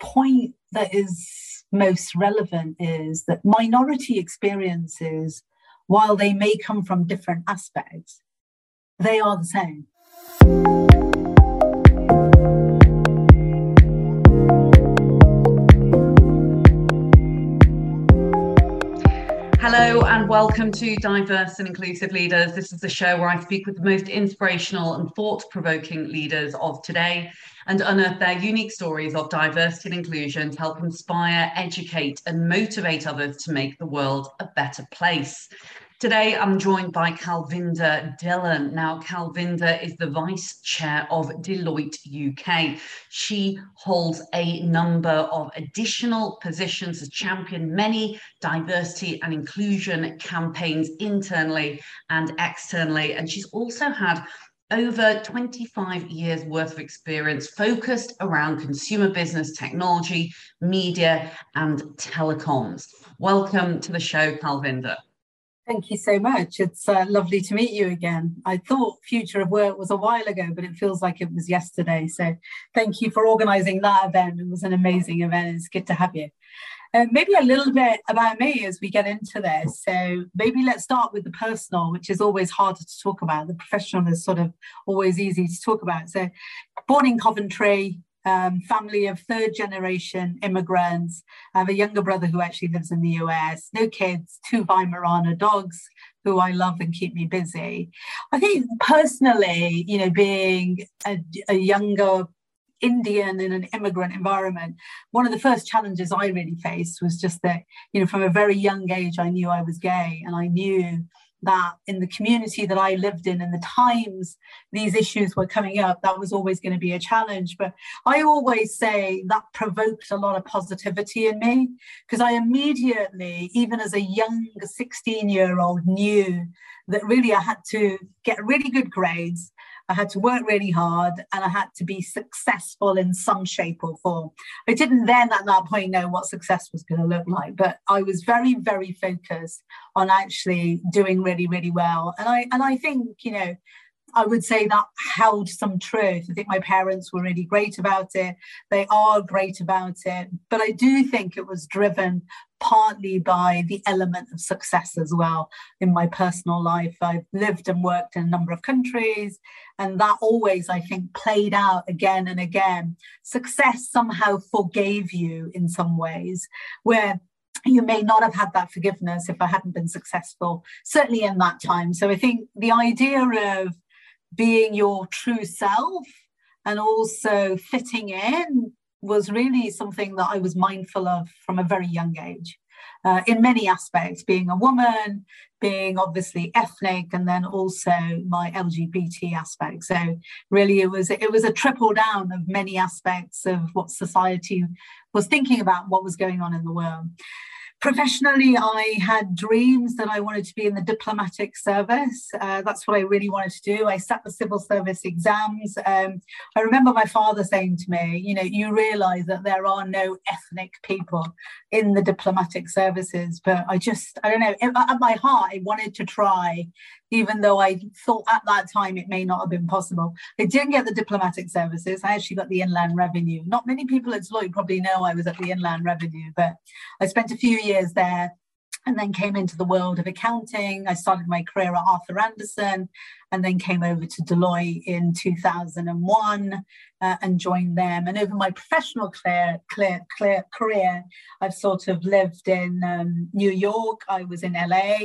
point that is most relevant is that minority experiences, while they may come from different aspects, they are the same. Welcome to Diverse and Inclusive Leaders. This is the show where I speak with the most inspirational and thought provoking leaders of today and unearth their unique stories of diversity and inclusion to help inspire, educate, and motivate others to make the world a better place. Today, I'm joined by Kalvinder Dhillon. Now, Kalvinder is the Vice Chair of Deloitte UK. She holds a number of additional positions as champion many diversity and inclusion campaigns internally and externally. And she's also had over 25 years worth of experience focused around consumer business technology, media, and telecoms. Welcome to the show, Kalvinder. Thank you so much. It's uh, lovely to meet you again. I thought Future of Work was a while ago, but it feels like it was yesterday. So thank you for organising that event. It was an amazing event. It's good to have you. Uh, maybe a little bit about me as we get into this. So maybe let's start with the personal, which is always harder to talk about. The professional is sort of always easy to talk about. So born in Coventry, um, family of third generation immigrants. I have a younger brother who actually lives in the US, no kids, two Weimaraner dogs who I love and keep me busy. I think personally, you know, being a, a younger Indian in an immigrant environment, one of the first challenges I really faced was just that, you know, from a very young age, I knew I was gay and I knew that in the community that I lived in and the times these issues were coming up, that was always going to be a challenge. But I always say that provoked a lot of positivity in me because I immediately, even as a young 16 year old, knew that really I had to get really good grades. I had to work really hard and I had to be successful in some shape or form. I didn't then at that point know what success was going to look like, but I was very, very focused on actually doing really, really well. And I and I think, you know, I would say that held some truth. I think my parents were really great about it. They are great about it. But I do think it was driven partly by the element of success as well in my personal life. I've lived and worked in a number of countries, and that always, I think, played out again and again. Success somehow forgave you in some ways, where you may not have had that forgiveness if I hadn't been successful, certainly in that time. So I think the idea of being your true self and also fitting in was really something that I was mindful of from a very young age. Uh, in many aspects, being a woman, being obviously ethnic, and then also my LGBT aspect. So really, it was it was a triple down of many aspects of what society was thinking about what was going on in the world. Professionally, I had dreams that I wanted to be in the diplomatic service. Uh, that's what I really wanted to do. I sat the civil service exams. Um, I remember my father saying to me, you know, you realize that there are no ethnic people in the diplomatic services, but I just, I don't know, at my heart, I wanted to try even though I thought at that time it may not have been possible. I didn't get the diplomatic services. I actually got the inland revenue. Not many people at Deloitte probably know I was at the inland revenue, but I spent a few years there and then came into the world of accounting. I started my career at Arthur Andersen and then came over to Deloitte in 2001 uh, and joined them. And over my professional clear, clear, clear career, I've sort of lived in um, New York, I was in LA,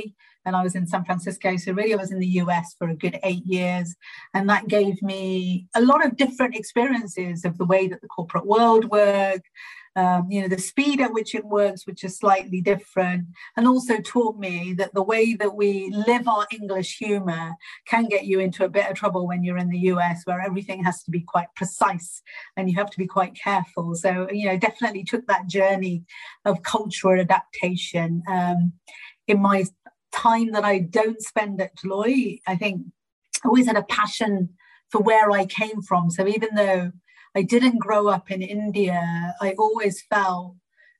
and I was in San Francisco. So really, I was in the US for a good eight years, and that gave me a lot of different experiences of the way that the corporate world worked. Um, you know the speed at which it works which is slightly different and also taught me that the way that we live our english humor can get you into a bit of trouble when you're in the us where everything has to be quite precise and you have to be quite careful so you know definitely took that journey of cultural adaptation um, in my time that I don't spend at Deloitte, I think I always had a passion for where I came from. So even though I didn't grow up in India, I always felt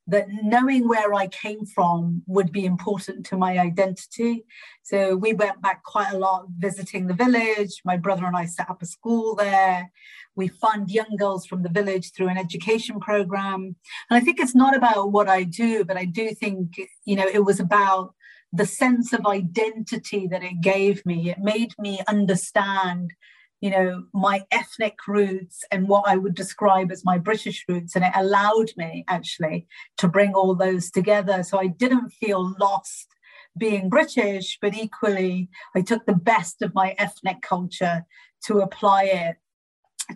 that knowing where I came from would be important to my identity. So we went back quite a lot visiting the village. My brother and I set up a school there. We fund young girls from the village through an education program. And I think it's not about what I do, but I do think, you know, it was about the sense of identity that it gave me. It made me understand you know, my ethnic roots and what I would describe as my British roots. And it allowed me actually to bring all those together. So I didn't feel lost being British, but equally, I took the best of my ethnic culture to apply it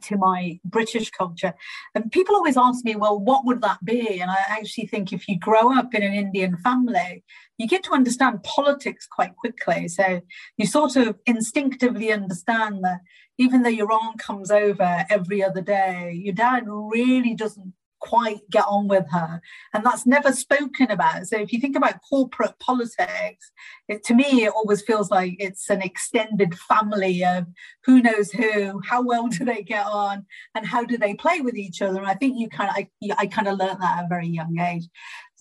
to my British culture. And people always ask me, well, what would that be? And I actually think if you grow up in an Indian family, you get to understand politics quite quickly. So you sort of instinctively understand that even though your aunt comes over every other day, your dad really doesn't quite get on with her. And that's never spoken about. So if you think about corporate politics it, to me it always feels like it's an extended family of who knows who how well do they get on and how do they play with each other. And i think you kind of i, I kind of learned that at a very young age.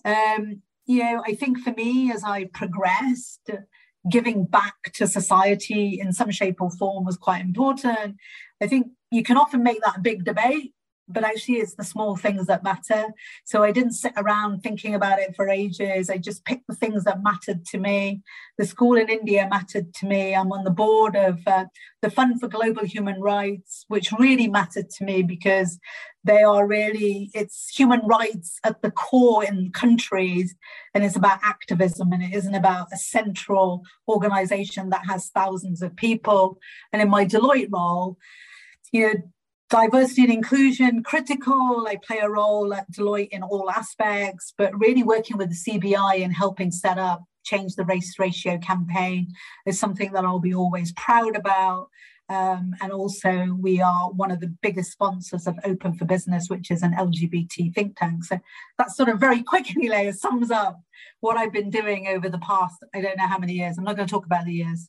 Um, you know i think for me as i progressed giving back to society in some shape or form was quite important. I think you can often make that a big debate but actually it's the small things that matter. So I didn't sit around thinking about it for ages. I just picked the things that mattered to me. The school in India mattered to me. I'm on the board of uh, the Fund for Global Human Rights, which really mattered to me because they are really, it's human rights at the core in countries, and it's about activism, and it isn't about a central organization that has thousands of people. And in my Deloitte role, you know, diversity and inclusion critical. I play a role at deloitte in all aspects but really working with the cbi and helping set up change the race ratio campaign is something that i'll be always proud about. Um, and also we are one of the biggest sponsors of open for business which is an lgbt think tank. So that sort of very quickly layer sums up what i've been doing over the past i don't know how many years. I'm not going to talk about the years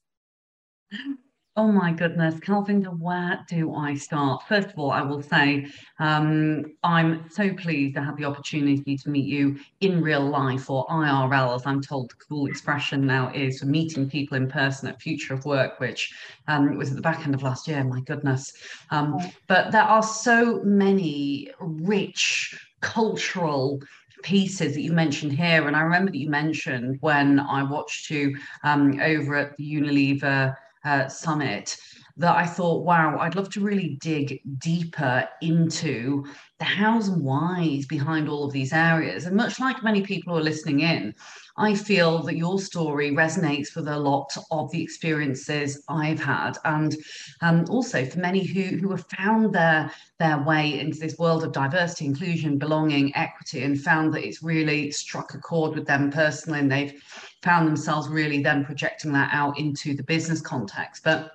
Oh my goodness, Kalvinder, where do I start? First of all, I will say um, I'm so pleased to have the opportunity to meet you in real life or IRL, as I'm told the cool expression now is for meeting people in person at Future of Work, which um, was at the back end of last year. My goodness. Um, but there are so many rich cultural pieces that you mentioned here. And I remember that you mentioned when I watched you um, over at the Unilever uh, summit that I thought, wow, I'd love to really dig deeper into the hows and whys behind all of these areas. And much like many people who are listening in, I feel that your story resonates with a lot of the experiences I've had. And um, also for many who, who have found their, their way into this world of diversity, inclusion, belonging, equity, and found that it's really struck a chord with them personally. And they've found themselves really then projecting that out into the business context. But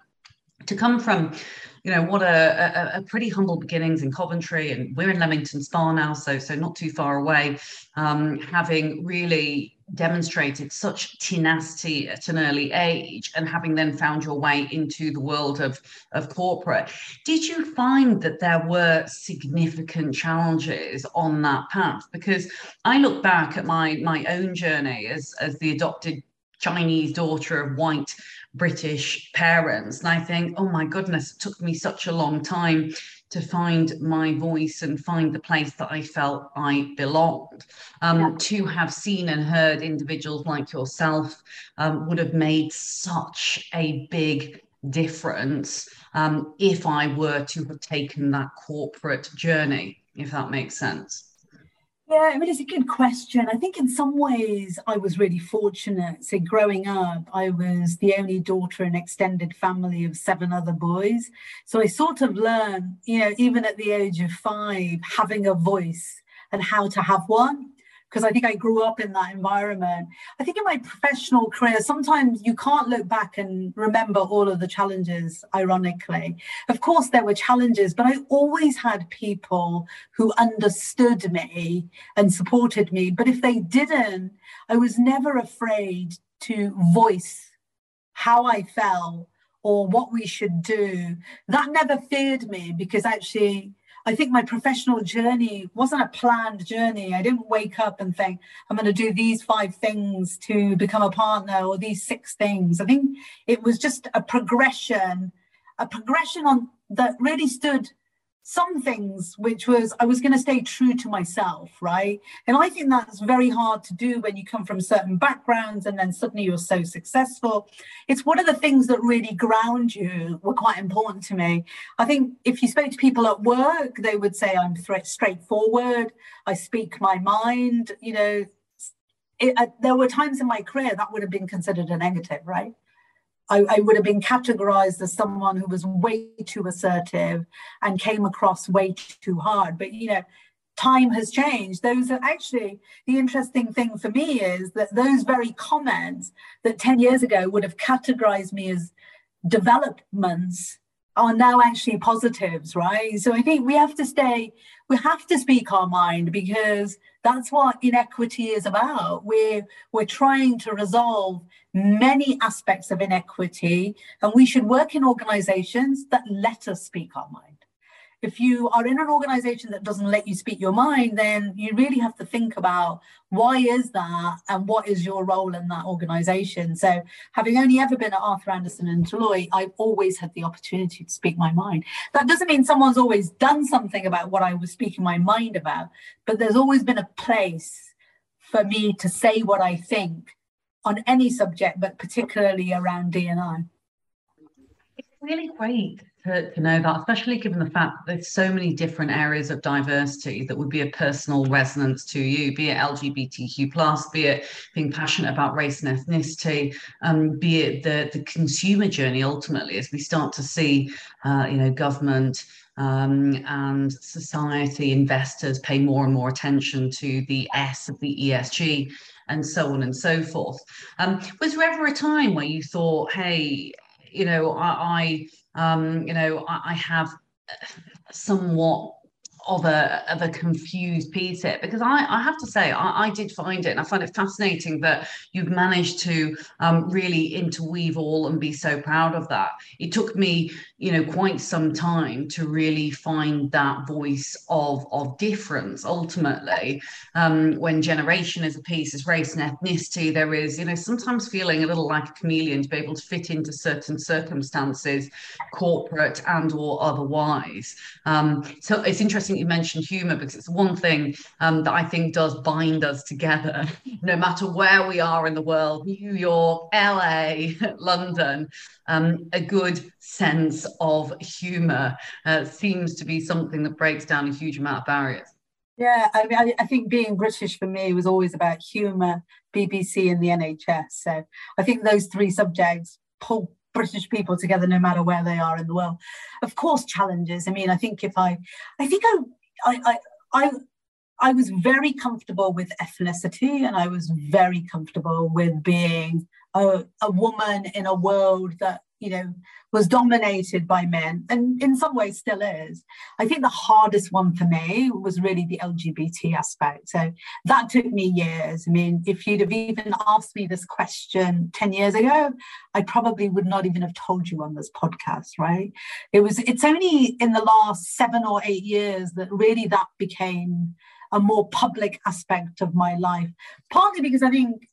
to come from you know what a, a, a, pretty humble beginnings in Coventry, and we're in Leamington Spa now, so so not too far away. Um, having really demonstrated such tenacity at an early age, and having then found your way into the world of of corporate, did you find that there were significant challenges on that path? Because I look back at my my own journey as as the adopted Chinese daughter of white British parents. And I think, oh my goodness, it took me such a long time to find my voice and find the place that I felt I belonged. Um, yeah. To have seen and heard individuals like yourself um, would have made such a big difference um, if I were to have taken that corporate journey, if that makes sense. Yeah, I mean, it's a good question. I think in some ways I was really fortunate. So, growing up, I was the only daughter in an extended family of seven other boys. So, I sort of learned, you know, even at the age of five, having a voice and how to have one because I think I grew up in that environment. I think in my professional career, sometimes you can't look back and remember all of the challenges, ironically. Of course, there were challenges, but I always had people who understood me and supported me. But if they didn't, I was never afraid to voice how I felt or what we should do. That never feared me because actually, I think my professional journey wasn't a planned journey. I didn't wake up and think, I'm going to do these five things to become a partner or these six things. I think it was just a progression, a progression on that really stood some things which was I was going to stay true to myself, right? And I think that's very hard to do when you come from certain backgrounds and then suddenly you're so successful. It's one of the things that really ground you were quite important to me. I think if you spoke to people at work, they would say I'm th- straightforward, I speak my mind, you know. It, uh, there were times in my career that would have been considered a negative, right? I, I, would have been categorized as someone who was way too assertive and came across way too hard. But, you know, time has changed. Those are actually the interesting thing for me is that those very comments that 10 years ago would have categorized me as developments are now actually positives, right? So I think we have to stay, we have to speak our mind because that's what inequity is about. We're we're trying to resolve many aspects of inequity, and we should work in organizations that let us speak our mind if you are in an organization that doesn't let you speak your mind, then you really have to think about why is that and what is your role in that organization. So, having only ever been at Arthur Andersen and Deloitte, I've always had the opportunity to speak my mind. That doesn't mean someone's always done something about what I was speaking my mind about, but there's always been a place for me to say what I think on any subject, but particularly around D&I. It's really great to, to know that, especially given the fact that there's so many different areas of diversity that would be a personal resonance to you, be it LGBTQ plus, be it being passionate about race and ethnicity, um, be it the the consumer journey ultimately, as we start to see, uh, you know, government. Um, and society investors pay more and more attention to the S of the ESG and so on and so forth. Um, was there ever a time where you thought, hey, you know, I, I um, you know, I, I have somewhat of a of a confused piece here because I, I have to say I, I did find it and I find it fascinating that you've managed to um, really interweave all and be so proud of that. It took me you know quite some time to really find that voice of of difference ultimately um, when generation is a piece is race and ethnicity there is you know sometimes feeling a little like a chameleon to be able to fit into certain circumstances corporate and or otherwise um, so it's interesting you mentioned humor because it's one thing um, that I think does bind us together no matter where we are in the world New York LA London um, a good sense of humor uh, seems to be something that breaks down a huge amount of barriers. Yeah, I mean, I, I, think being British for me was always about humour, BBC, and the NHS. So I think those three subjects pull British people together, no matter where they are in the world. Of course, challenges. I mean, I think if I, I think I, I, I, I was very comfortable with ethnicity and I was very comfortable with being a, a woman in a world that you know was dominated by men and in some ways still is. I think the hardest one for me was really the lgbt aspect. So that took me years. I mean if you'd have even asked me this question 10 years ago i probably would not even have told you on this podcast right? It was it's only in the last seven or eight years that really that became a more public aspect of my life partly because i think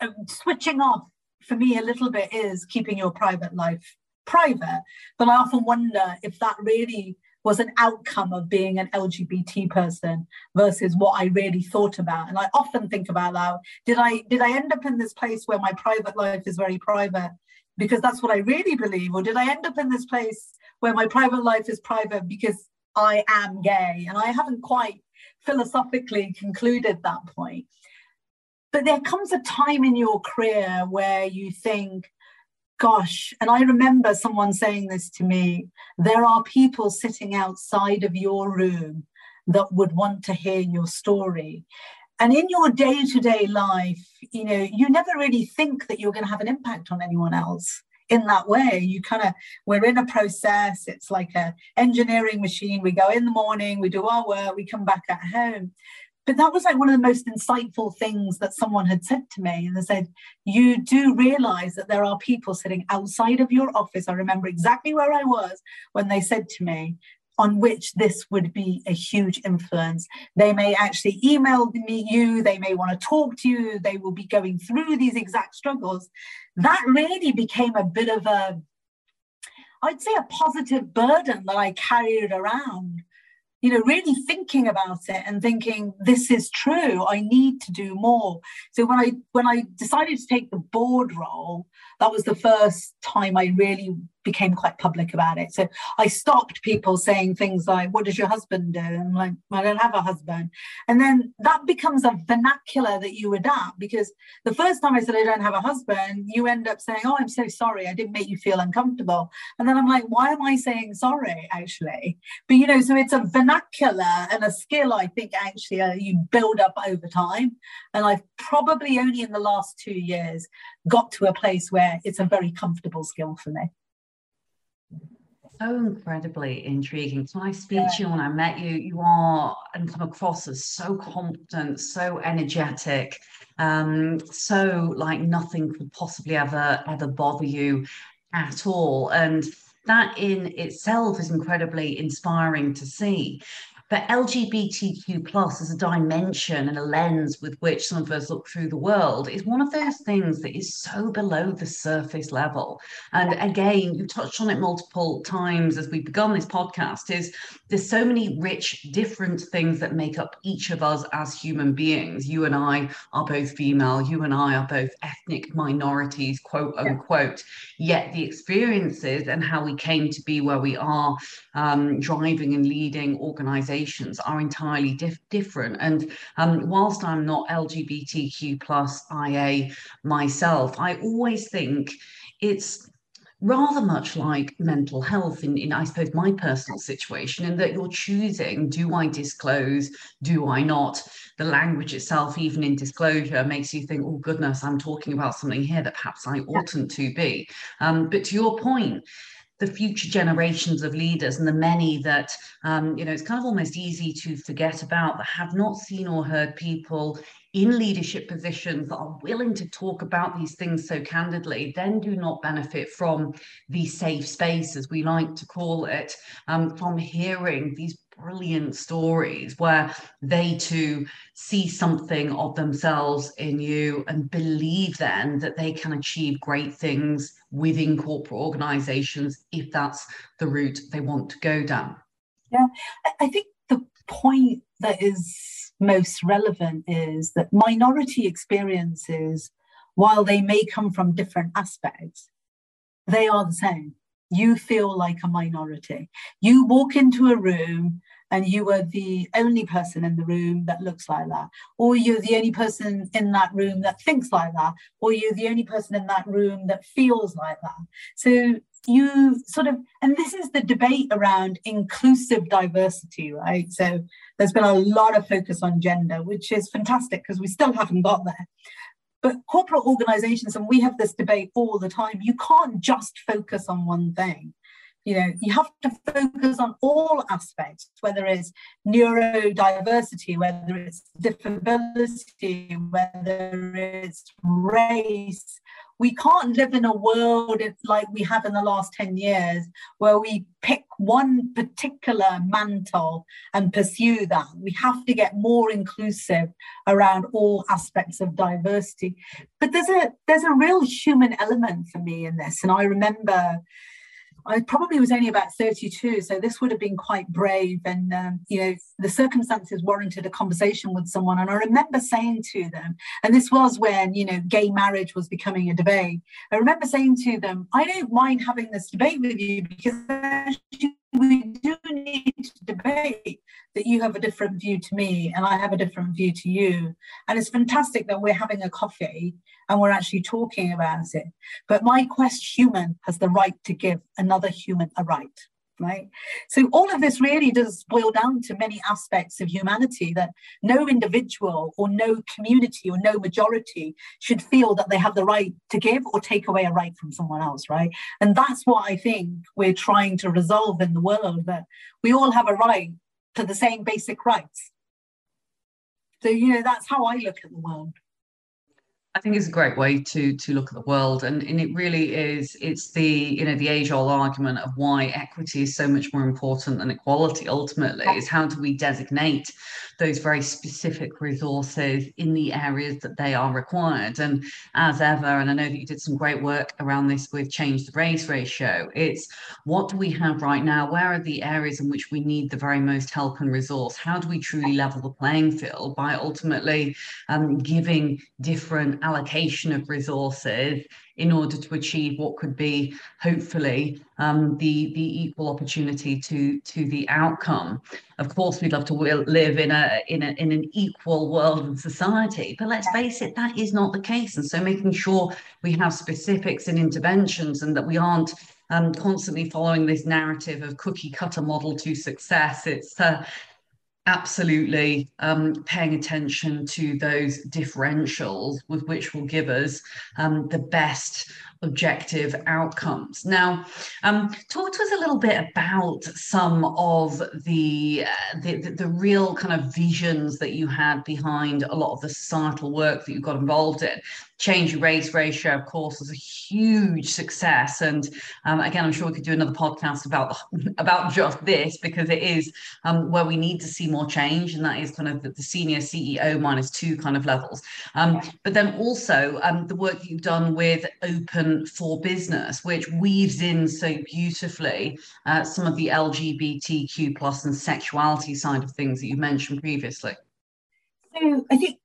uh, switching off for me a little bit is keeping your private life private. But I often wonder if that really was an outcome of being an LGBT person versus what I really thought about. And I often think about that. Did I did I end up in this place where my private life is very private because that's what I really believe? Or did I end up in this place where my private life is private because I am gay? And I haven't quite philosophically concluded that point. But there comes a time in your career where you think, gosh, and I remember someone saying this to me there are people sitting outside of your room that would want to hear your story. And in your day to day life, you know, you never really think that you're going to have an impact on anyone else in that way. You kind of we're in a process. It's like a engineering machine. We go in the morning we do our work we come back at home but that was like one of the most insightful things that someone had said to me and they said you do realize that there are people sitting outside of your office i remember exactly where i was when they said to me on which this would be a huge influence. They may actually email me you, they may want to talk to you, they will be going through these exact struggles. That really became a bit of a, I'd say, a positive burden that I carried around. You know, really thinking about it and thinking this is true. I need to do more. So when I when I decided to take the board role, that was the first time I really became quite public about it. So I stopped people saying things like, What does your husband do? And I'm like, I don't have a husband. And then that becomes a vernacular that you adapt because the first time I said, I don't have a husband, you end up saying, Oh, I'm so sorry. I didn't make you feel uncomfortable. And then I'm like, Why am I saying sorry, actually? But, you know, so it's a vernacular and a skill I think actually uh, you build up over time. And I've probably only in the last two years got to a place where it's a very comfortable skill for me so incredibly intriguing. So when I speak yeah. to you, when I met you, you are and come across as so confident, so energetic, um, so like nothing could possibly ever ever bother you at all. And that in itself is incredibly inspiring to see. But LGBTQ plus as a dimension and a lens with which some of us look through the world is one of those things that is so below the surface level. And again, you touched on it multiple times as we've begun this podcast, is there's so many rich, different things that make up each of us as human beings. You and I are both female, you and I are both ethnic minorities, quote unquote. Yet the experiences and how we came to be where we are, um, driving and leading organizations organizations are entirely dif- different. And um, whilst I'm not LGBTQ plus IA myself, I always think it's rather much like mental health in, in i suppose my personal situation in that you're choosing do i disclose do i not? The language itself even in disclosure makes you think oh goodness i'm talking about something here that perhaps i oughtn't to be. Um, but to your point the future generations of leaders and the many that um, you know it's kind of almost easy to forget about that have not seen or heard people in leadership positions that are willing to talk about these things so candidly then do not benefit from the safe space as we like to call it um, from hearing these brilliant stories where they too see something of themselves in you and believe then that they can achieve great things within corporate organizations if that's the route they want to go down. Yeah, I think the point that is most relevant is that minority experiences, while they may come from different aspects, they are the same you feel like a minority. You walk into a room and you are the only person in the room that looks like that, or you're the only person in that room that thinks like that, or you're the only person in that room that feels like that. So you sort of, and this is the debate around inclusive diversity, right? So there's been a lot of focus on gender, which is fantastic because we still haven't got there. But corporate organizations, and we have this debate all the time, you can't just focus on one thing. You know, you have to focus on all aspects, whether it's neurodiversity, whether it's disability, whether it's race. We can't live in a world like we have in the last 10 years where we pick one particular mantle and pursue that. We have to get more inclusive around all aspects of diversity. But there's a there's a real human element for me in this. And I remember I probably was only about 32, so this would have been quite brave. And, um, you know, the circumstances warranted a conversation with someone. And I remember saying to them, and this was when, you know, gay marriage was becoming a debate. I remember saying to them, I don't mind having this debate with you because we do need to debate that you have a different view to me and I have a different view to you. And it's fantastic that we're having a coffee and we're actually talking about it. But my quest human has the right to give another human a right. Right. So all of this really does boil down to many aspects of humanity that no individual or no community or no majority should feel that they have the right to give or take away a right from someone else. Right. And that's what I think we're trying to resolve in the world that we all have a right to the same basic rights. So, you know, that's how I look at the world. I think it's a great way to to look at the world, and, and it really is. It's the you know the age old argument of why equity is so much more important than equality. Ultimately, is how do we designate those very specific resources in the areas that they are required? And as ever, and I know that you did some great work around this with change the race ratio. It's what do we have right now? Where are the areas in which we need the very most help and resource? How do we truly level the playing field by ultimately um, giving different allocation of resources in order to achieve what could be hopefully um, the the equal opportunity to to the outcome. Of course, we'd love to live in a in a in an equal world and society, but let's face it, that is not the case. And so, making sure we have specifics and interventions, and that we aren't um, constantly following this narrative of cookie cutter model to success. It's uh, absolutely um, paying attention to those differentials with which will give us um, the best objective outcomes. Now, um, talk to us a little bit about some of the, uh, the, the, the real kind of visions that you had behind a lot of the societal work that you got involved in change race ratio, of course, was a huge success. And um, again, I'm sure we could do another podcast about about just this because it is um, where we need to see more change, and that is kind of the, the senior CEO minus two kind of levels. Um, but then also um, the work you've done with Open for Business, which weaves in so beautifully uh, some of the LGBTQ plus and sexuality side of things that you mentioned previously. So I think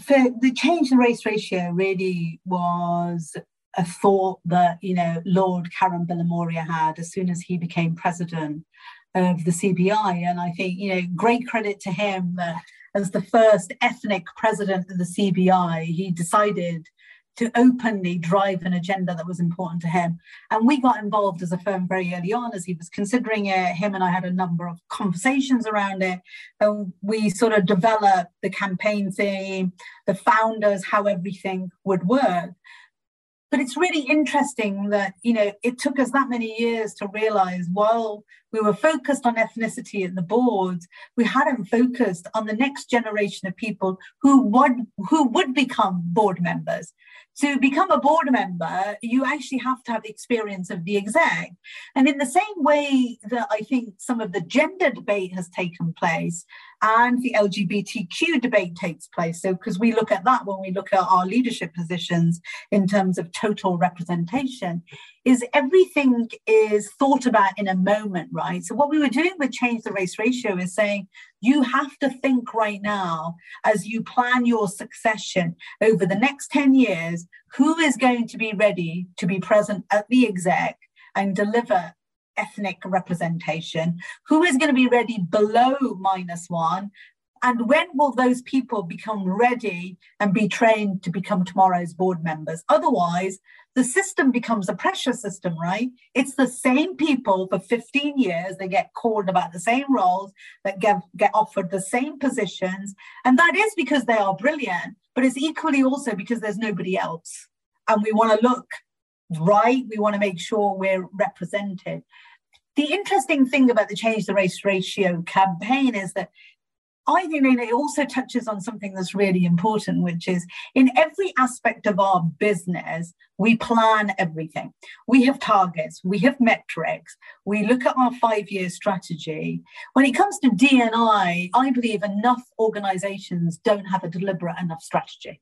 for the change in race ratio really was a thought that you know Lord Bilimoria had as soon as he became president of the CBI, and I think you know great credit to him that as the first ethnic president of the CBI, he decided to openly drive an agenda that was important to him. And we got involved as a firm very early on as he was considering it. Him and I had a number of conversations around it. And we sort of developed the campaign theme, the founders, how everything would work. But it's really interesting that, you know, it took us that many years to realize while we were focused on ethnicity at the boards, we hadn't focused on the next generation of people who would who would become board members to become a board member, you actually have to have the experience of the exec. And in the same way that I think some of the gender debate has taken place and the LGBTQ debate takes place. So, because we look at that when we look at our leadership positions in terms of total representation, is everything is thought about in a moment, right? So, what we were doing with Change the Race Ratio is saying you have to think right now as you plan your succession over the next 10 years who is going to be ready to be present at the exec and deliver ethnic representation, who is going to be ready below minus one, and when will those people become ready and be trained to become tomorrow's board members? Otherwise, the system becomes a pressure system, right? It's the same people for 15 years. They get called about the same roles, that get, get offered the same positions. And that is because they are brilliant, but it's equally also because there's nobody else. And we want to look right. We want to make sure we're represented. The interesting thing about the Change the Race Ratio campaign is that I think it also touches on something that's really important, which is in every aspect of our business, we plan everything. We have targets, we have metrics, we look at our five year strategy. When it comes to D&I, I believe enough organizations don't have a deliberate enough strategy.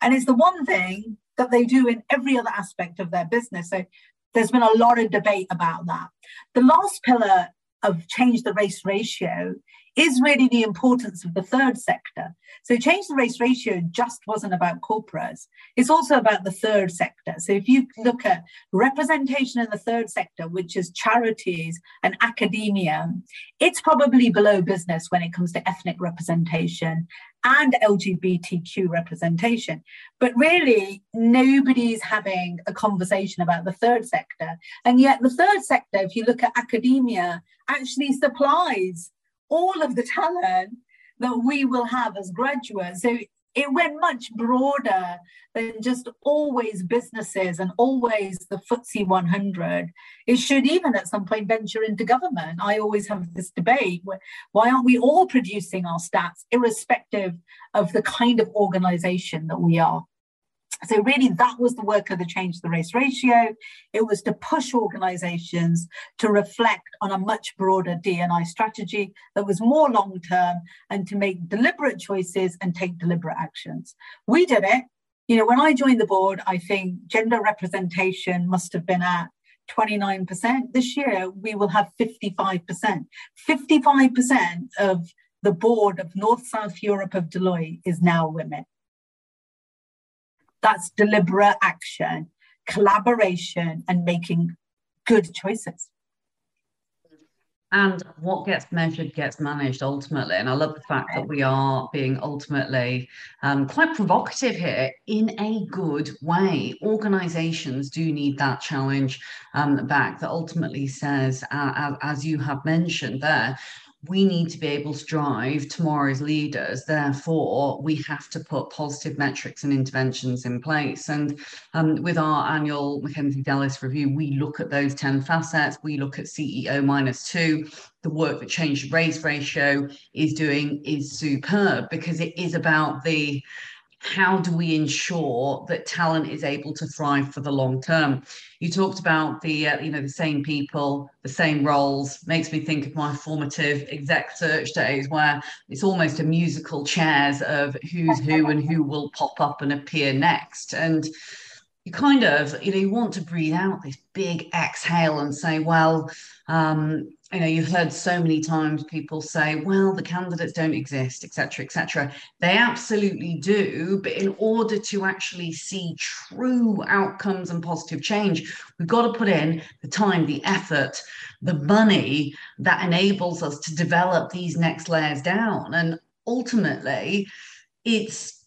And it's the one thing that they do in every other aspect of their business. So there's been a lot of debate about that. The last pillar of change the race ratio is really the importance of the third sector. So, change the race ratio just wasn't about corporates, it's also about the third sector. So, if you look at representation in the third sector, which is charities and academia, it's probably below business when it comes to ethnic representation and LGBTQ representation. But really, nobody's having a conversation about the third sector. And yet, the third sector, if you look at academia, actually supplies all of the talent that we will have as graduates. So it went much broader than just always businesses and always the FTSE 100. It should even at some point venture into government. I always have this debate why aren't we all producing our stats, irrespective of the kind of organization that we are? So, really, that was the work of the Change the Race ratio. It was to push organizations to reflect on a much broader D&I strategy that was more long term and to make deliberate choices and take deliberate actions. We did it. You know, when I joined the board, I think gender representation must have been at 29%. This year, we will have 55%. 55% of the board of North South Europe of Deloitte is now women. That's deliberate action, collaboration, and making good choices. And what gets measured gets managed ultimately. And I love the fact that we are being ultimately um, quite provocative here in a good way. Organizations do need that challenge um, back that ultimately says, uh, as you have mentioned there, we need to be able to drive tomorrow's leaders. Therefore, we have to put positive metrics and interventions in place. And um, with our annual McKenzie-Delis review, we look at those 10 facets. We look at CEO minus two. The work that Change Race Ratio is doing is superb because it is about the how do we ensure that talent is able to thrive for the long term? You talked about the uh, you know the same people the same roles. Makes me think of my formative exec search days where it's almost a musical chairs of who's who and who will pop up and appear next. And you kind of you know you want to breathe out this big exhale and say well um, you know you've heard so many times people say well the candidates don't exist etc etc they absolutely do but in order to actually see true outcomes and positive change we've got to put in the time the effort the money that enables us to develop these next layers down. And ultimately it's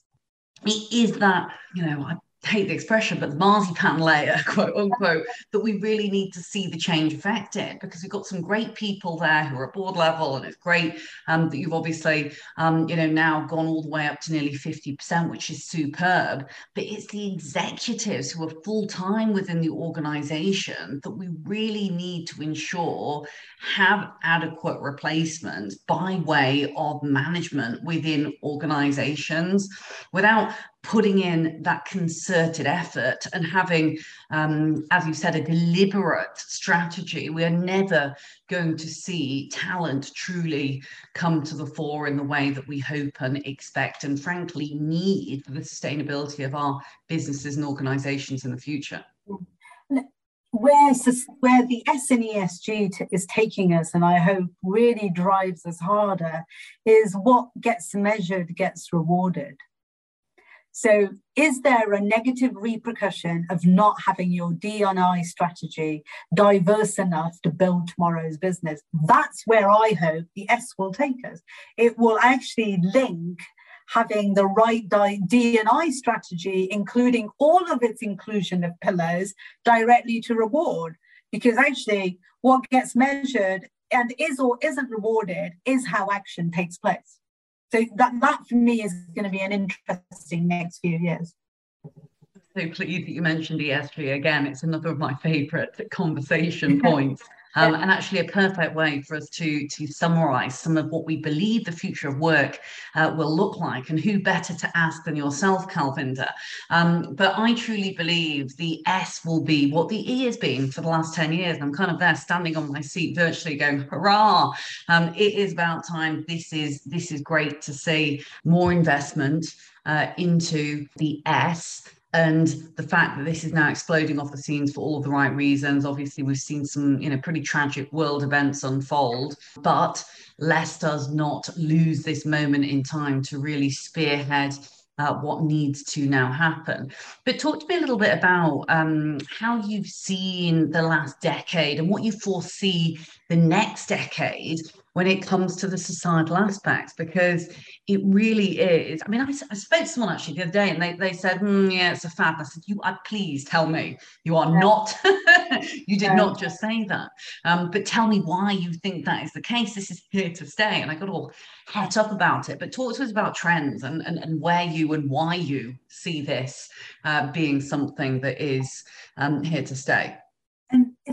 it is that you know hate the expression, but the marzipan layer, quote unquote, that we really need to see the change affected because we've got some great people there who are at board level, and it's great um, that you've obviously, um, you know, now gone all the way up to nearly 50%, which is superb. But it's the executives who are full time within the organization that we really need to ensure have adequate replacement by way of management within organizations without putting in that concerted effort and having, um, as you said, a deliberate strategy, we are never going to see talent truly come to the fore in the way that we hope and expect and frankly need for the sustainability of our businesses and organizations in the future. Where, where the S and ESG t- is taking us, and I hope really drives us harder, is what gets measured gets rewarded. So, is there a negative repercussion of not having your D&I strategy diverse enough to build tomorrow's business? That's where I hope the S will take us. It will actually link having the right D&I strategy, including all of its inclusion of pillars, directly to reward. Because actually, what gets measured and is or isn't rewarded is how action takes place. So that, that for me is going to be an interesting next few years. So pleased that you mentioned ESG again. It's another of my favourite conversation points. Um, and actually a perfect way for us to to summarize some of what we believe the future of work uh, will look like and who better to ask than yourself Kalvinder um, but I truly believe the S will be what the E has been for the last 10 years. I'm kind of there standing on my seat virtually going hurrah! Um, it is about time. This is this is great to see more investment uh, into the S and the fact that this is now exploding off the scenes for all of the right reasons obviously we've seen some you know pretty tragic world events unfold but let's does not lose this moment in time to really spearhead uh, what needs to now happen. But talk to me a little bit about um, how you've seen the last decade and what you foresee the next decade when it comes to the societal aspects, because it really is. I mean, I, I, spoke to someone actually the other day and they, they said, mm, yeah, it's a fad. I said, you uh, please tell me you are yeah. not, you did yeah. not just say that. Um, but tell me why you think that is the case. This is here to stay. And I got all het up about it. But talk to us about trends and, and, and where you and why you see this uh, being something that is um, here to stay.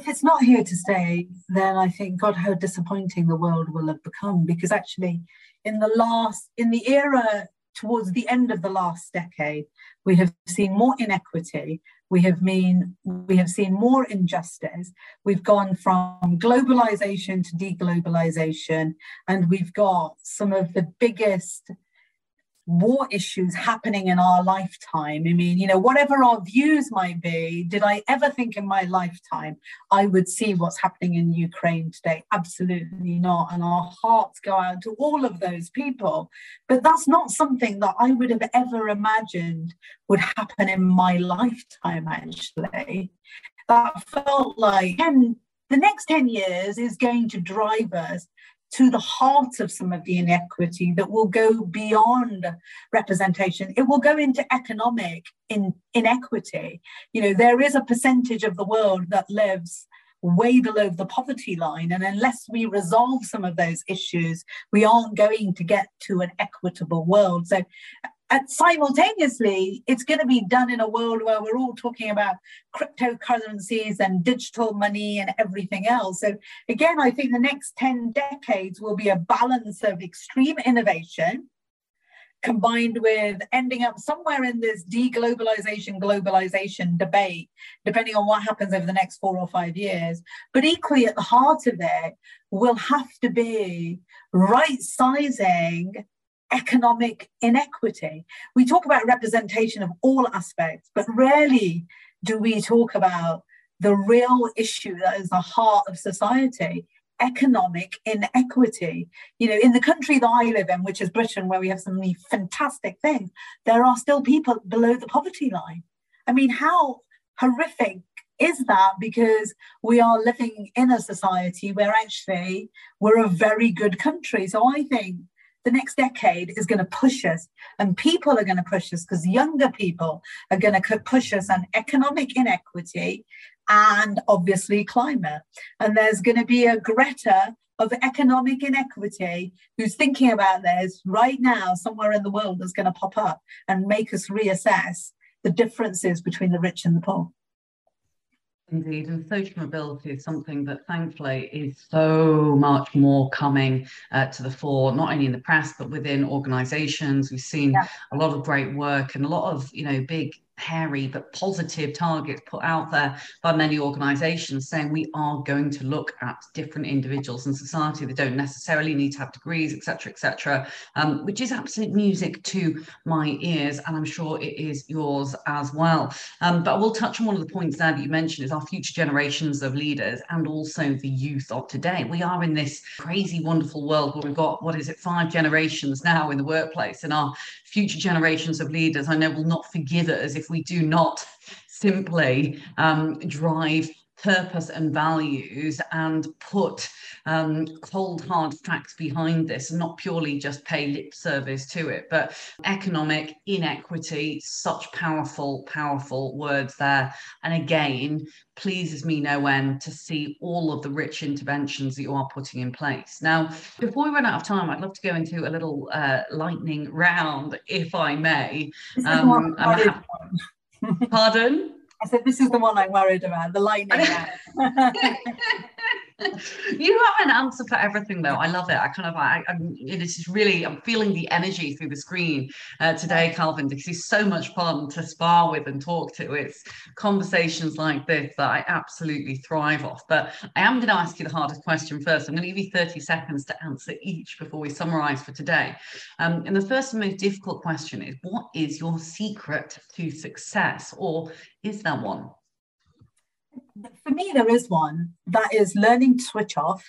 If it's not here to stay, then I think, God, how disappointing the world will have become. Because actually, in the last, in the era towards the end of the last decade, we have seen more inequity. We have mean we have seen more injustice. We've gone from globalization to deglobalization, and we've got some of the biggest war issues happening in our lifetime. I mean, you know, whatever our views might be, did I ever think in my lifetime I would see what's happening in Ukraine today? Absolutely not. And our hearts go out to all of those people. But that's not something that I would have ever imagined would happen in my lifetime, actually. That felt like 10, the next 10 years is going to drive us to the heart of some of the inequity that will go beyond representation. It will go into economic in, inequity. You know, there is a percentage of the world that lives way below the poverty line. And unless we resolve some of those issues, we aren't going to get to an equitable world. So and simultaneously, it's going to be done in a world where we're all talking about cryptocurrencies and digital money and everything else. So, again, I think the next 10 decades will be a balance of extreme innovation combined with ending up somewhere in this deglobalization globalization debate depending on what happens over the next four or five years but equally at the heart of it will have to be right sizing economic inequity. We talk about representation of all aspects, but rarely do we talk about the real issue that is the heart of society economic inequity. You know, in the country that I live in, which is Britain, where we have some really fantastic things, there are still people below the poverty line. I mean, how horrific is that? Because we are living in a society where actually we're a very good country. So I think the next decade is going to push us, and people are going to push us because younger people are going to push us on economic inequity and obviously climate. And there's going to be a Greta of economic inequity who's thinking about this right now, somewhere in the world, that's going to pop up and make us reassess the differences between the rich and the poor. Indeed, and social mobility is something that thankfully is so much more coming uh, to the fore, not only in the press but within organisations. We've seen yeah. a lot of great work and a lot of you know big hairy but positive targets put out there by many organizations saying we are going to look at different individuals in society that don't necessarily need to have degrees etc etc um, which is absolute music to my ears and i'm sure it is yours as well. Um, but i will touch on one of the points there that you mentioned is our future generations of leaders and also the youth of today. We are in this crazy wonderful world where we've got what is it five generations now in the workplace and our future generations of leaders i know will not forgive us if we do not simply um, drive purpose and values and put um, cold hard facts behind this and not purely just pay lip service to it but economic inequity such powerful powerful words there. And again pleases me no end to see all of the rich interventions that you are putting in place. Now before we run out of time i'd love to go into a little uh, lightning round if i may. Um, pardon I said, this is the one I'm worried about, the lightning you have an answer for everything though. I love it. I kind of i i'm it's really i'm feeling the energy through the screen uh, today calvin because he's so much fun to spar with and talk to. It's conversations like this that i absolutely thrive off. But i am going to ask you the hardest question first. I'm going to give you 30 seconds to answer each before we summarize for today. Um, and the first and most difficult question is what is your secret to success? Or is there one for me, there is one that is learning to switch off.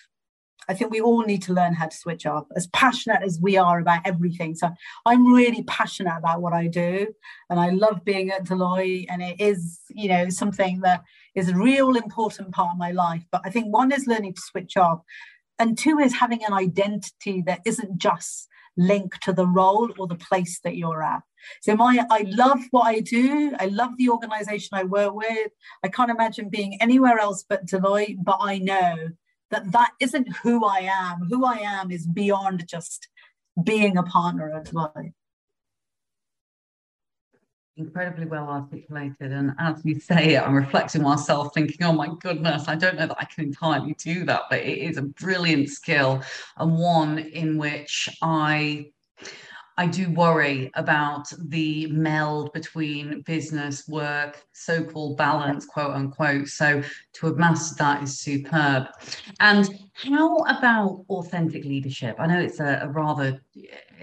I think we all need to learn how to switch off, as passionate as we are about everything. So I'm really passionate about what I do, and I love being at Deloitte, and it is, you know, something that is a real important part of my life. But I think one is learning to switch off, and two is having an identity that isn't just linked to the role or the place that you're at. So my I mm. love what I do. I love the organization I work with. I can't imagine being anywhere else but Deloitte, but I know that that isn't who I am. Who I am is beyond just being a partner at Deloitte incredibly well articulated. And as you say it, I'm reflecting myself thinking, oh my goodness, I don't know that I can entirely do that, but it is a brilliant skill and one in which I I do worry about the meld between business, work, so called balance, quote unquote. So to have mastered that is superb. And how about authentic leadership? I know it's a, a rather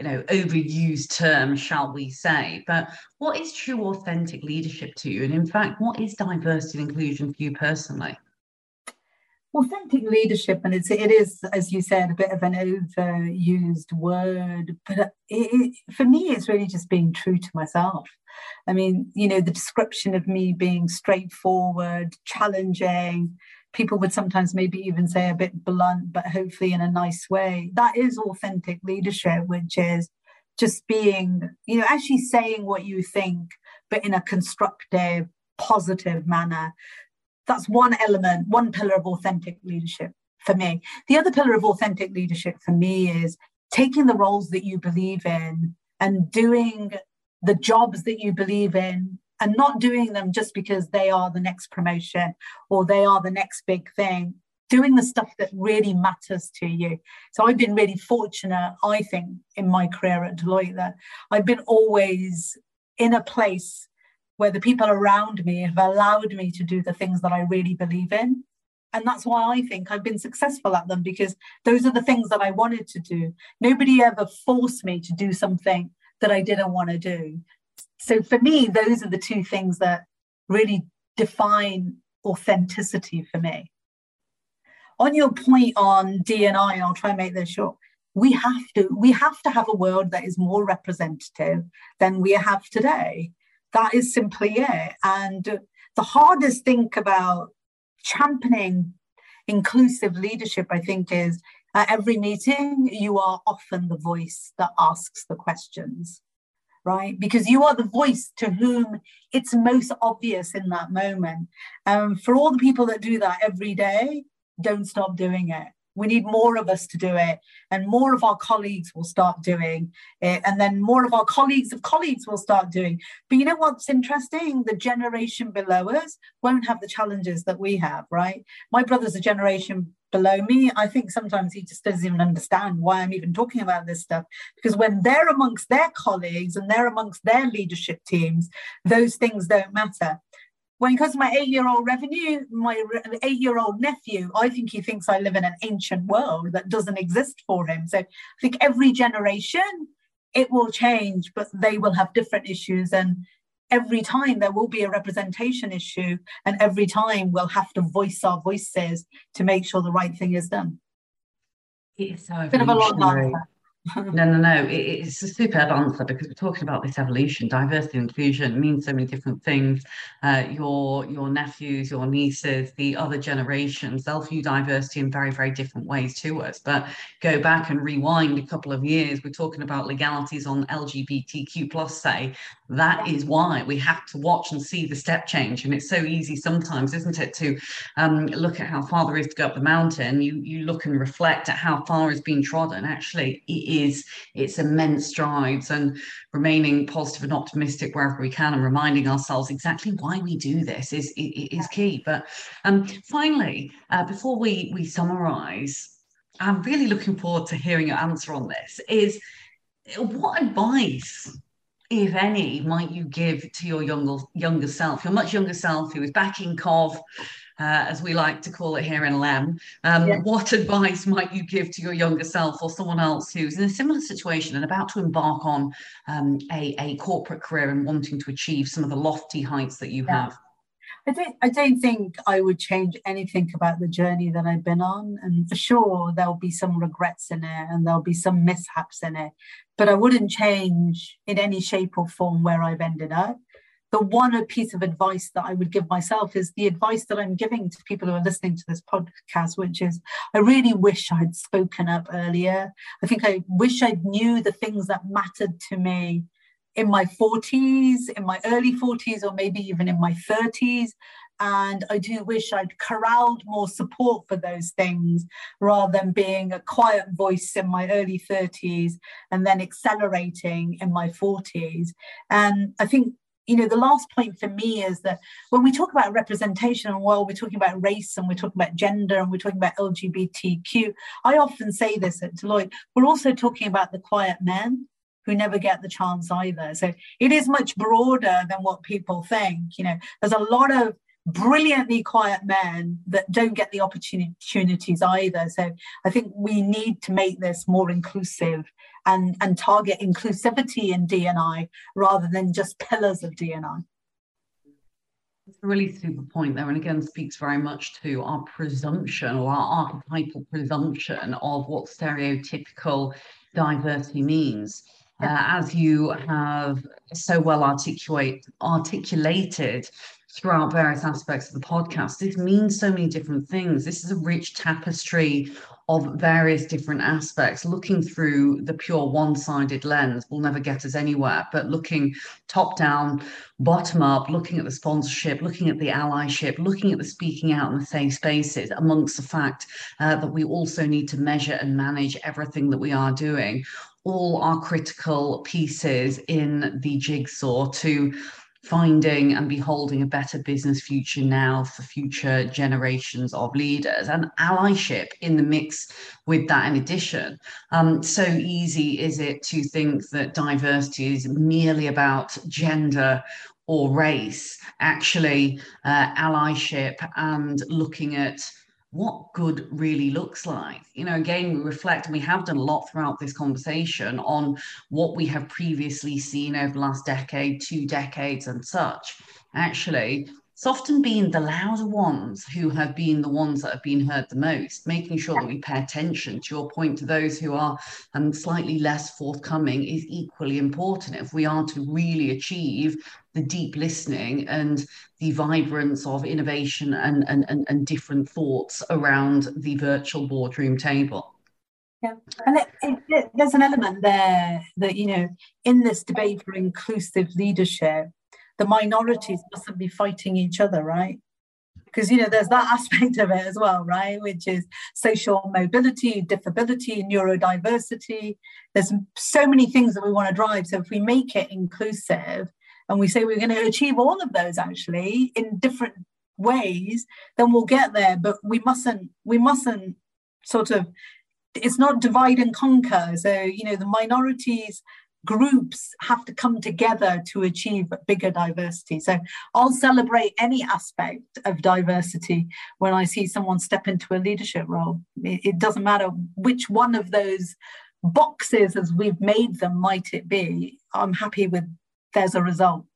you know overused term shall we say but what is true authentic leadership to you and in fact what is diversity and inclusion for you personally authentic leadership and it's it is as you said a bit of an overused word but it, it, for me it's really just being true to myself. I mean you know the description of me being straightforward challenging people would sometimes maybe even say a bit blunt but hopefully in a nice way. That is authentic leadership which is just being you know actually saying what you think but in a constructive positive manner that's one element, one pillar of authentic leadership for me. The other pillar of authentic leadership for me is taking the roles that you believe in and doing the jobs that you believe in and not doing them just because they are the next promotion or they are the next big thing doing the stuff that really matters to you so i've been really fortunate i think in my career at deloitte that i've been always in a place where the people around me have allowed me to do the things that I really believe in. And that's why I think I've been successful at them because those are the things that I wanted to do. Nobody ever forced me to do something that I didn't want to do. So for me, those are the two things that really define authenticity for me. On your point on D&I, and I'll try and make this short, we have to we have to have a world that is more representative than we have today that is simply it. And the hardest thing about championing inclusive leadership, I think, is at every meeting, you are often the voice that asks the questions, right? Because you are the voice to whom it's most obvious in that moment. Um, for all the people that do that every day, don't stop doing it. We need more of us to do it, and more of our colleagues will start doing it, and then more of our colleagues of colleagues will start doing. But you know what's interesting? The generation below us won't have the challenges that we have, right? My brother's a generation below me. I think sometimes he just doesn't even understand why I'm even talking about this stuff. Because when they're amongst their colleagues and they're amongst their leadership teams, those things don't matter when it comes to my eight-year-old revenue, my eight-year-old nephew, I think he thinks I live in an ancient world that doesn't exist for him. So I think every generation it will change, but they will have different issues. And every time there will be a representation issue, and every time we'll have to voice our voices to make sure the right thing is done. It is so bit of a long answer no, no, no. It, it's a superb answer because we're talking about this evolution. Diversity and inclusion means so many different things. Uh, your your nephews, your nieces, the other generations, they'll view diversity in very, very different ways to us. But go back and rewind a couple of years. We're talking about legalities on LGBTQ plus, say. That is why we have to watch and see the step change. And it's so easy sometimes, isn't it, to um, look at how far there is to go up the mountain. You you look and reflect at how far has been trodden. Actually, it is its immense strides and remaining positive and optimistic wherever we can and reminding ourselves exactly why we do this is, is key. But um, finally, uh, before we, we summarize, I'm really looking forward to hearing your answer on this is what advice if any, might you give to your younger younger self, your much younger self who is back in Cov, uh, as we like to call it here in LEM. Um. What advice might you give to your younger self or someone else who's in a similar situation and about to embark on um, a, a corporate career and wanting to achieve some of the lofty heights that you yeah. have? I don't, I don't think I would change anything about the journey that I've been on. And for sure, there'll be some regrets in it and there'll be some mishaps in it. But I wouldn't change in any shape or form where I've ended up the one piece of advice that I would give myself is the advice that I'm giving to people who are listening to this podcast, which is I really wish I'd spoken up earlier. I think I wish I knew the things that mattered to me in my 40s, in my early 40s, or maybe even in my 30s. And I do wish I'd corralled more support for those things rather than being a quiet voice in my early 30s and then accelerating in my 40s. And I think you know, the last point for me is that when we talk about representation and well, we're talking about race and we're talking about gender and we're talking about LGBTQ, I often say this at Deloitte, we're also talking about the quiet men who never get the chance either. So it is much broader than what people think. You know, there's a lot of brilliantly quiet men that don't get the opportunities either. So I think we need to make this more inclusive and, and target inclusivity in D&I rather than just pillars of D&I. It's a really super point there, and again speaks very much to our presumption or our archetypal presumption of what stereotypical diversity means. Uh, as you have so well articulate, articulated throughout various aspects of the podcast. This means so many different things. This is a rich tapestry of various different aspects. Looking through the pure one sided lens will never get us anywhere, but looking top down, bottom up, looking at the sponsorship, looking at the allyship, looking at the speaking out in the safe spaces, amongst the fact uh, that we also need to measure and manage everything that we are doing. All are critical pieces in the jigsaw to finding and beholding a better business future now for future generations of leaders and allyship in the mix with that in addition. Um, so easy is it to think that diversity is merely about gender or race. Actually uh, allyship and looking at what good really looks like. You know, again, we reflect and we have done a lot throughout this conversation on what we have previously seen over the last decade, two decades, and such. Actually, it's often been the louder ones who have been the ones that have been heard the most, making sure that we pay attention to your point to those who are um, slightly less forthcoming is equally important if we are to really achieve the deep listening and the vibrance of innovation and, and, and, and different thoughts around the virtual boardroom table. Yeah, and it, it, there's an element there that, you know, in this debate for inclusive leadership, the minorities mustn't be fighting each other, right? Because, you know, there's that aspect of it as well, right? Which is social mobility, disability, neurodiversity. There's so many things that we want to drive. So if we make it inclusive and we say we're going to achieve all of those actually in different ways, then we'll get there. But we mustn't, we mustn't sort of it's not divide and conquer. So, you know, the minorities groups have to come together to achieve bigger diversity. So I'll celebrate any aspect of diversity when I see someone step into a leadership role. It, doesn't matter which one of those boxes as we've made them might it be. I'm happy with there's a result.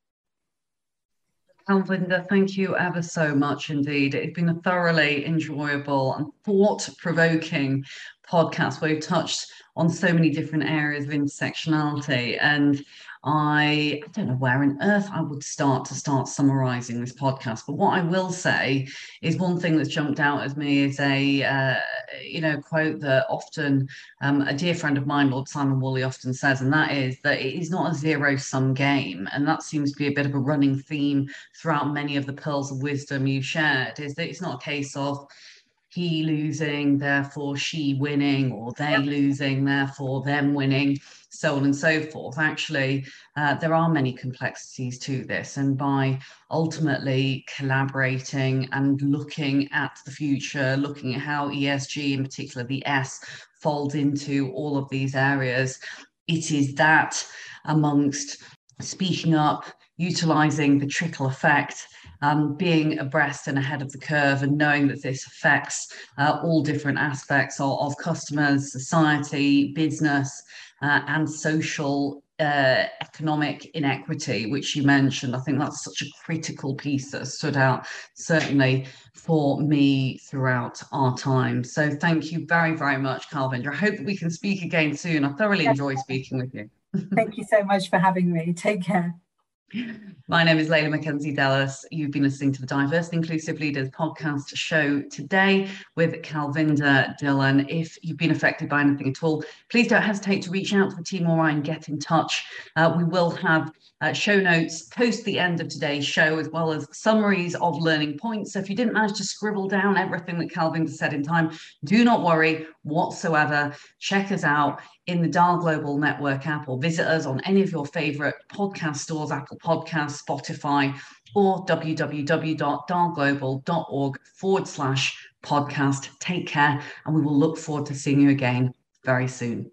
Kalvinder, thank you ever so much indeed. It's been a thoroughly enjoyable and thought provoking podcast where we've touched on so many different areas of intersectionality. And I, I don't know where on earth I would start to start summarizing this podcast. But what I will say is one thing that's jumped out at me is a, uh, you know, quote that often um, a dear friend of mine, Lord Simon Woolley, often says, and that is that it is not a zero sum game. And that seems to be a bit of a running theme throughout many of the pearls of wisdom you've shared, is that it's not a case of, he losing, therefore she winning, or they yep. losing, therefore them winning, so on and so forth. Actually, uh, there are many complexities to this, and by ultimately collaborating and looking at the future, looking at how ESG, in particular the S, folds into all of these areas, it is that amongst speaking up, utilizing the trickle effect um, being abreast and ahead of the curve and knowing that this affects uh, all different aspects of, of customers, society, business, uh, and social uh, economic inequity, which you mentioned. I think that's such a critical piece that stood out, certainly for me throughout our time. So thank you very, very much, Calvin. I hope that we can speak again soon. I thoroughly enjoy speaking with you. Thank you so much for having me. Take care. My name is Leila McKenzie-Delis. You've been listening to the Diverse and Inclusive Leaders podcast show today with Kalvinder Dhillon. If you've been affected by anything at all, please don't hesitate to reach out to the team or I and get in touch. Uh, we will have uh, show notes post the end of today's show, as well as summaries of learning points. So if you didn't manage to scribble down everything that Calvin said in time, do not worry whatsoever. Check us out in the Dial Global Network app or visit us on any of your favorite podcast stores, Apple Podcasts, Spotify, or www.dialglobal.org forward slash podcast. Take care, and we will look forward to seeing you again very soon.